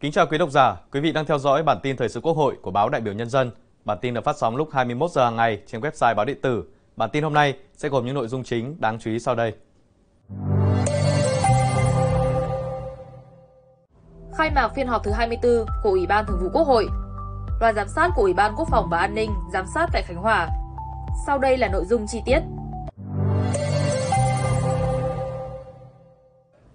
Kính chào quý độc giả, quý vị đang theo dõi bản tin thời sự Quốc hội của báo Đại biểu Nhân dân. Bản tin được phát sóng lúc 21 giờ hàng ngày trên website báo điện tử. Bản tin hôm nay sẽ gồm những nội dung chính đáng chú ý sau đây. Khai mạc phiên họp thứ 24 của Ủy ban Thường vụ Quốc hội. Đoàn giám sát của Ủy ban Quốc phòng và An ninh giám sát tại Khánh Hòa. Sau đây là nội dung chi tiết.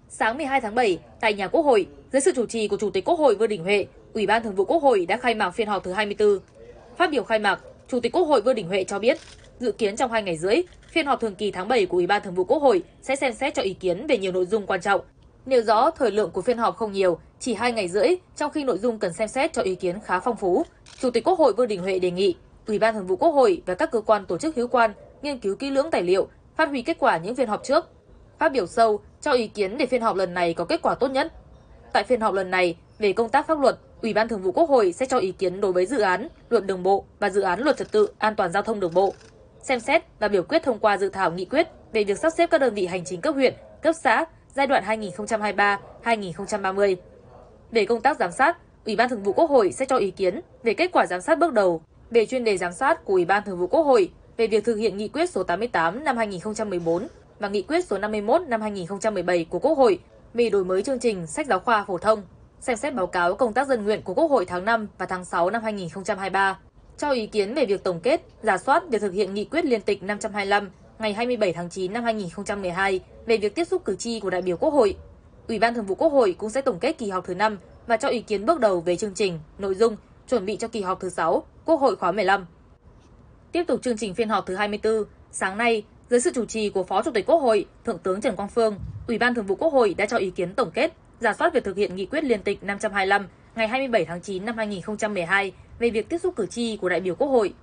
Sáng 12 tháng 7, tại nhà Quốc hội, dưới sự chủ trì của Chủ tịch Quốc hội Vương Đình Huệ, Ủy ban Thường vụ Quốc hội đã khai mạc phiên họp thứ 24. Phát biểu khai mạc, Chủ tịch Quốc hội Vương Đình Huệ cho biết, dự kiến trong 2 ngày rưỡi, phiên họp thường kỳ tháng 7 của Ủy ban Thường vụ Quốc hội sẽ xem xét cho ý kiến về nhiều nội dung quan trọng. Nêu rõ thời lượng của phiên họp không nhiều, chỉ 2 ngày rưỡi, trong khi nội dung cần xem xét cho ý kiến khá phong phú. Chủ tịch Quốc hội Vương Đình Huệ đề nghị Ủy ban Thường vụ Quốc hội và các cơ quan tổ chức hữu quan nghiên cứu kỹ lưỡng tài liệu, phát huy kết quả những phiên họp trước, phát biểu sâu, cho ý kiến để phiên họp lần này có kết quả tốt nhất. Tại phiên họp lần này, về công tác pháp luật, Ủy ban Thường vụ Quốc hội sẽ cho ý kiến đối với dự án Luật Đường bộ và dự án Luật Trật tự an toàn giao thông đường bộ. Xem xét và biểu quyết thông qua dự thảo nghị quyết về việc sắp xếp các đơn vị hành chính cấp huyện, cấp xã giai đoạn 2023-2030. Về công tác giám sát, Ủy ban Thường vụ Quốc hội sẽ cho ý kiến về kết quả giám sát bước đầu về chuyên đề giám sát của Ủy ban Thường vụ Quốc hội về việc thực hiện nghị quyết số 88 năm 2014 và nghị quyết số 51 năm 2017 của Quốc hội vì đổi mới chương trình sách giáo khoa phổ thông, xem xét báo cáo công tác dân nguyện của Quốc hội tháng 5 và tháng 6 năm 2023, cho ý kiến về việc tổng kết, giả soát việc thực hiện nghị quyết liên tịch 525 ngày 27 tháng 9 năm 2012 về việc tiếp xúc cử tri của đại biểu Quốc hội. Ủy ban Thường vụ Quốc hội cũng sẽ tổng kết kỳ họp thứ 5 và cho ý kiến bước đầu về chương trình, nội dung chuẩn bị cho kỳ họp thứ 6 Quốc hội khóa 15. Tiếp tục chương trình phiên họp thứ 24, sáng nay, dưới sự chủ trì của Phó Chủ tịch Quốc hội, Thượng tướng Trần Quang Phương, Ủy ban Thường vụ Quốc hội đã cho ý kiến tổng kết, giả soát việc thực hiện nghị quyết liên tịch 525 ngày 27 tháng 9 năm 2012 về việc tiếp xúc cử tri của đại biểu Quốc hội.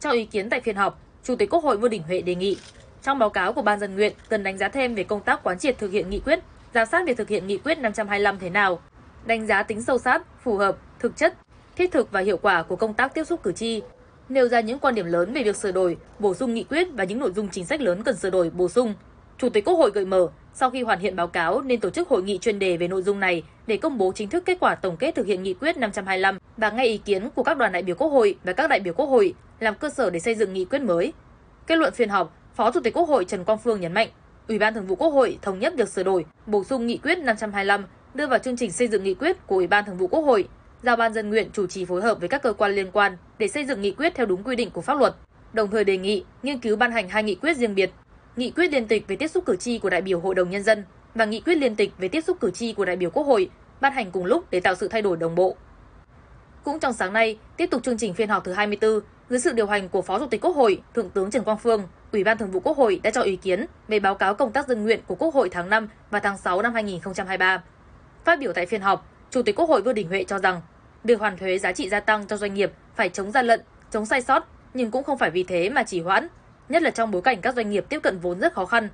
Cho ý kiến tại phiên họp, Chủ tịch Quốc hội Vương Đình Huệ đề nghị trong báo cáo của Ban dân nguyện cần đánh giá thêm về công tác quán triệt thực hiện nghị quyết, giám sát việc thực hiện nghị quyết 525 thế nào, đánh giá tính sâu sát, phù hợp, thực chất, thiết thực và hiệu quả của công tác tiếp xúc cử tri, nêu ra những quan điểm lớn về việc sửa đổi, bổ sung nghị quyết và những nội dung chính sách lớn cần sửa đổi, bổ sung. Chủ tịch Quốc hội gợi mở, sau khi hoàn thiện báo cáo nên tổ chức hội nghị chuyên đề về nội dung này để công bố chính thức kết quả tổng kết thực hiện nghị quyết 525 và nghe ý kiến của các đoàn đại biểu Quốc hội và các đại biểu Quốc hội làm cơ sở để xây dựng nghị quyết mới. Kết luận phiên họp, Phó Chủ tịch Quốc hội Trần Quang Phương nhấn mạnh, Ủy ban Thường vụ Quốc hội thống nhất việc sửa đổi, bổ sung nghị quyết 525 đưa vào chương trình xây dựng nghị quyết của Ủy ban Thường vụ Quốc hội, giao ban dân nguyện chủ trì phối hợp với các cơ quan liên quan để xây dựng nghị quyết theo đúng quy định của pháp luật. Đồng thời đề nghị nghiên cứu ban hành hai nghị quyết riêng biệt, nghị quyết liên tịch về tiếp xúc cử tri của đại biểu Hội đồng nhân dân và nghị quyết liên tịch về tiếp xúc cử tri của đại biểu Quốc hội ban hành cùng lúc để tạo sự thay đổi đồng bộ. Cũng trong sáng nay, tiếp tục chương trình phiên họp thứ 24, dưới sự điều hành của Phó Chủ tịch Quốc hội, Thượng tướng Trần Quang Phương, Ủy ban Thường vụ Quốc hội đã cho ý kiến về báo cáo công tác dân nguyện của Quốc hội tháng 5 và tháng 6 năm 2023. Phát biểu tại phiên họp, Chủ tịch Quốc hội Vương Đình Huệ cho rằng, việc hoàn thuế giá trị gia tăng cho doanh nghiệp phải chống gian lận, chống sai sót, nhưng cũng không phải vì thế mà chỉ hoãn, nhất là trong bối cảnh các doanh nghiệp tiếp cận vốn rất khó khăn.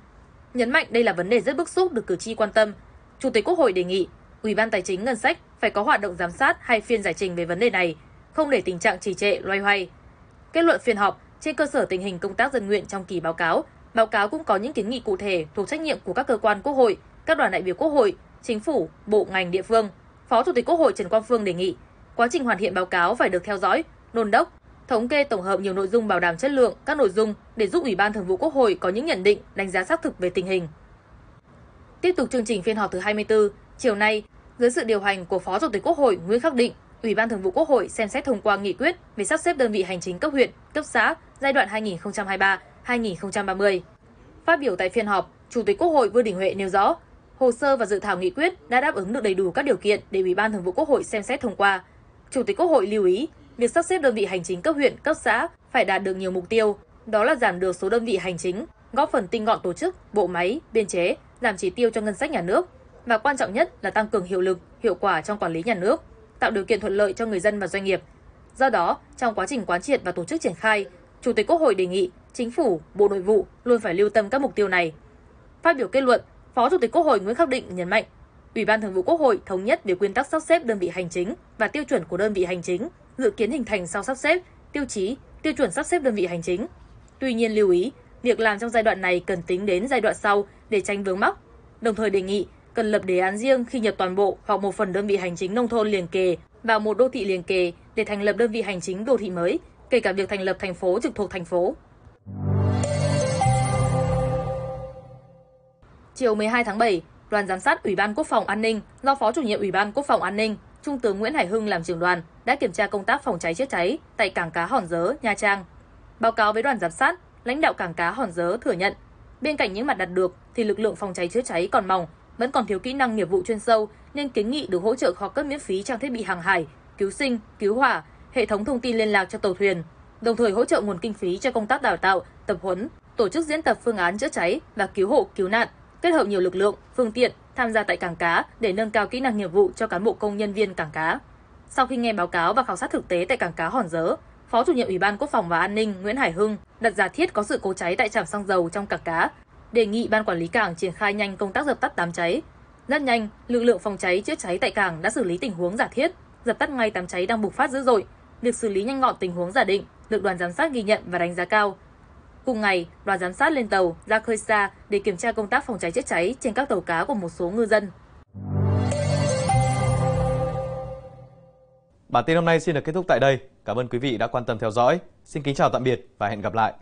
Nhấn mạnh đây là vấn đề rất bức xúc được cử tri quan tâm. Chủ tịch Quốc hội đề nghị Ủy ban Tài chính Ngân sách phải có hoạt động giám sát hay phiên giải trình về vấn đề này, không để tình trạng trì trệ loay hoay. Kết luận phiên họp, trên cơ sở tình hình công tác dân nguyện trong kỳ báo cáo, báo cáo cũng có những kiến nghị cụ thể thuộc trách nhiệm của các cơ quan Quốc hội, các đoàn đại biểu Quốc hội, chính phủ, bộ ngành địa phương. Phó Chủ tịch Quốc hội Trần Quang Phương đề nghị quá trình hoàn thiện báo cáo phải được theo dõi, đôn đốc, thống kê tổng hợp nhiều nội dung bảo đảm chất lượng các nội dung để giúp Ủy ban Thường vụ Quốc hội có những nhận định, đánh giá xác thực về tình hình. Tiếp tục chương trình phiên họp thứ 24, chiều nay, dưới sự điều hành của Phó Chủ tịch Quốc hội Nguyễn Khắc Định, Ủy ban Thường vụ Quốc hội xem xét thông qua nghị quyết về sắp xếp đơn vị hành chính cấp huyện, cấp xã giai đoạn 2023-2030. Phát biểu tại phiên họp, Chủ tịch Quốc hội Vương Đình Huệ nêu rõ, hồ sơ và dự thảo nghị quyết đã đáp ứng được đầy đủ các điều kiện để Ủy ban Thường vụ Quốc hội xem xét thông qua. Chủ tịch Quốc hội lưu ý, việc sắp xếp đơn vị hành chính cấp huyện, cấp xã phải đạt được nhiều mục tiêu, đó là giảm được số đơn vị hành chính, góp phần tinh gọn tổ chức, bộ máy, biên chế, giảm chỉ tiêu cho ngân sách nhà nước và quan trọng nhất là tăng cường hiệu lực, hiệu quả trong quản lý nhà nước, tạo điều kiện thuận lợi cho người dân và doanh nghiệp. Do đó, trong quá trình quán triệt và tổ chức triển khai, Chủ tịch Quốc hội đề nghị Chính phủ, Bộ Nội vụ luôn phải lưu tâm các mục tiêu này. Phát biểu kết luận, Phó Chủ tịch Quốc hội Nguyễn Khắc Định nhấn mạnh, Ủy ban Thường vụ Quốc hội thống nhất về nguyên tắc sắp xếp đơn vị hành chính và tiêu chuẩn của đơn vị hành chính, dự kiến hình thành sau sắp xếp, tiêu chí, tiêu chuẩn sắp xếp đơn vị hành chính. Tuy nhiên lưu ý, việc làm trong giai đoạn này cần tính đến giai đoạn sau để tránh vướng mắc. Đồng thời đề nghị cần lập đề án riêng khi nhập toàn bộ hoặc một phần đơn vị hành chính nông thôn liền kề vào một đô thị liền kề để thành lập đơn vị hành chính đô thị mới, kể cả việc thành lập thành phố trực thuộc thành phố. Chiều 12 tháng 7, đoàn giám sát Ủy ban Quốc phòng An ninh do Phó chủ nhiệm Ủy ban Quốc phòng An ninh, Trung tướng Nguyễn Hải Hưng làm trưởng đoàn đã kiểm tra công tác phòng cháy chữa cháy tại cảng cá Hòn Dớ, Nha Trang. Báo cáo với đoàn giám sát, lãnh đạo cảng cá Hòn Dớ thừa nhận, bên cạnh những mặt đạt được thì lực lượng phòng cháy chữa cháy còn mỏng, vẫn còn thiếu kỹ năng nghiệp vụ chuyên sâu nên kiến nghị được hỗ trợ hoặc cấp miễn phí trang thiết bị hàng hải, cứu sinh, cứu hỏa, hệ thống thông tin liên lạc cho tàu thuyền, đồng thời hỗ trợ nguồn kinh phí cho công tác đào tạo, tập huấn, tổ chức diễn tập phương án chữa cháy và cứu hộ cứu nạn, kết hợp nhiều lực lượng, phương tiện tham gia tại cảng cá để nâng cao kỹ năng nghiệp vụ cho cán bộ công nhân viên cảng cá. Sau khi nghe báo cáo và khảo sát thực tế tại cảng cá Hòn Dớ, Phó chủ nhiệm Ủy ban Quốc phòng và An ninh Nguyễn Hải Hưng đặt giả thiết có sự cố cháy tại trạm xăng dầu trong cảng cá, đề nghị ban quản lý cảng triển khai nhanh công tác dập tắt đám cháy. Rất nhanh, lực lượng phòng cháy chữa cháy tại cảng đã xử lý tình huống giả thiết, dập tắt ngay đám cháy đang bùng phát dữ dội. Việc xử lý nhanh gọn tình huống giả định được đoàn giám sát ghi nhận và đánh giá cao. Cùng ngày, đoàn giám sát lên tàu ra khơi xa để kiểm tra công tác phòng cháy chữa cháy trên các tàu cá của một số ngư dân. Bản tin hôm nay xin được kết thúc tại đây. Cảm ơn quý vị đã quan tâm theo dõi. Xin kính chào tạm biệt và hẹn gặp lại.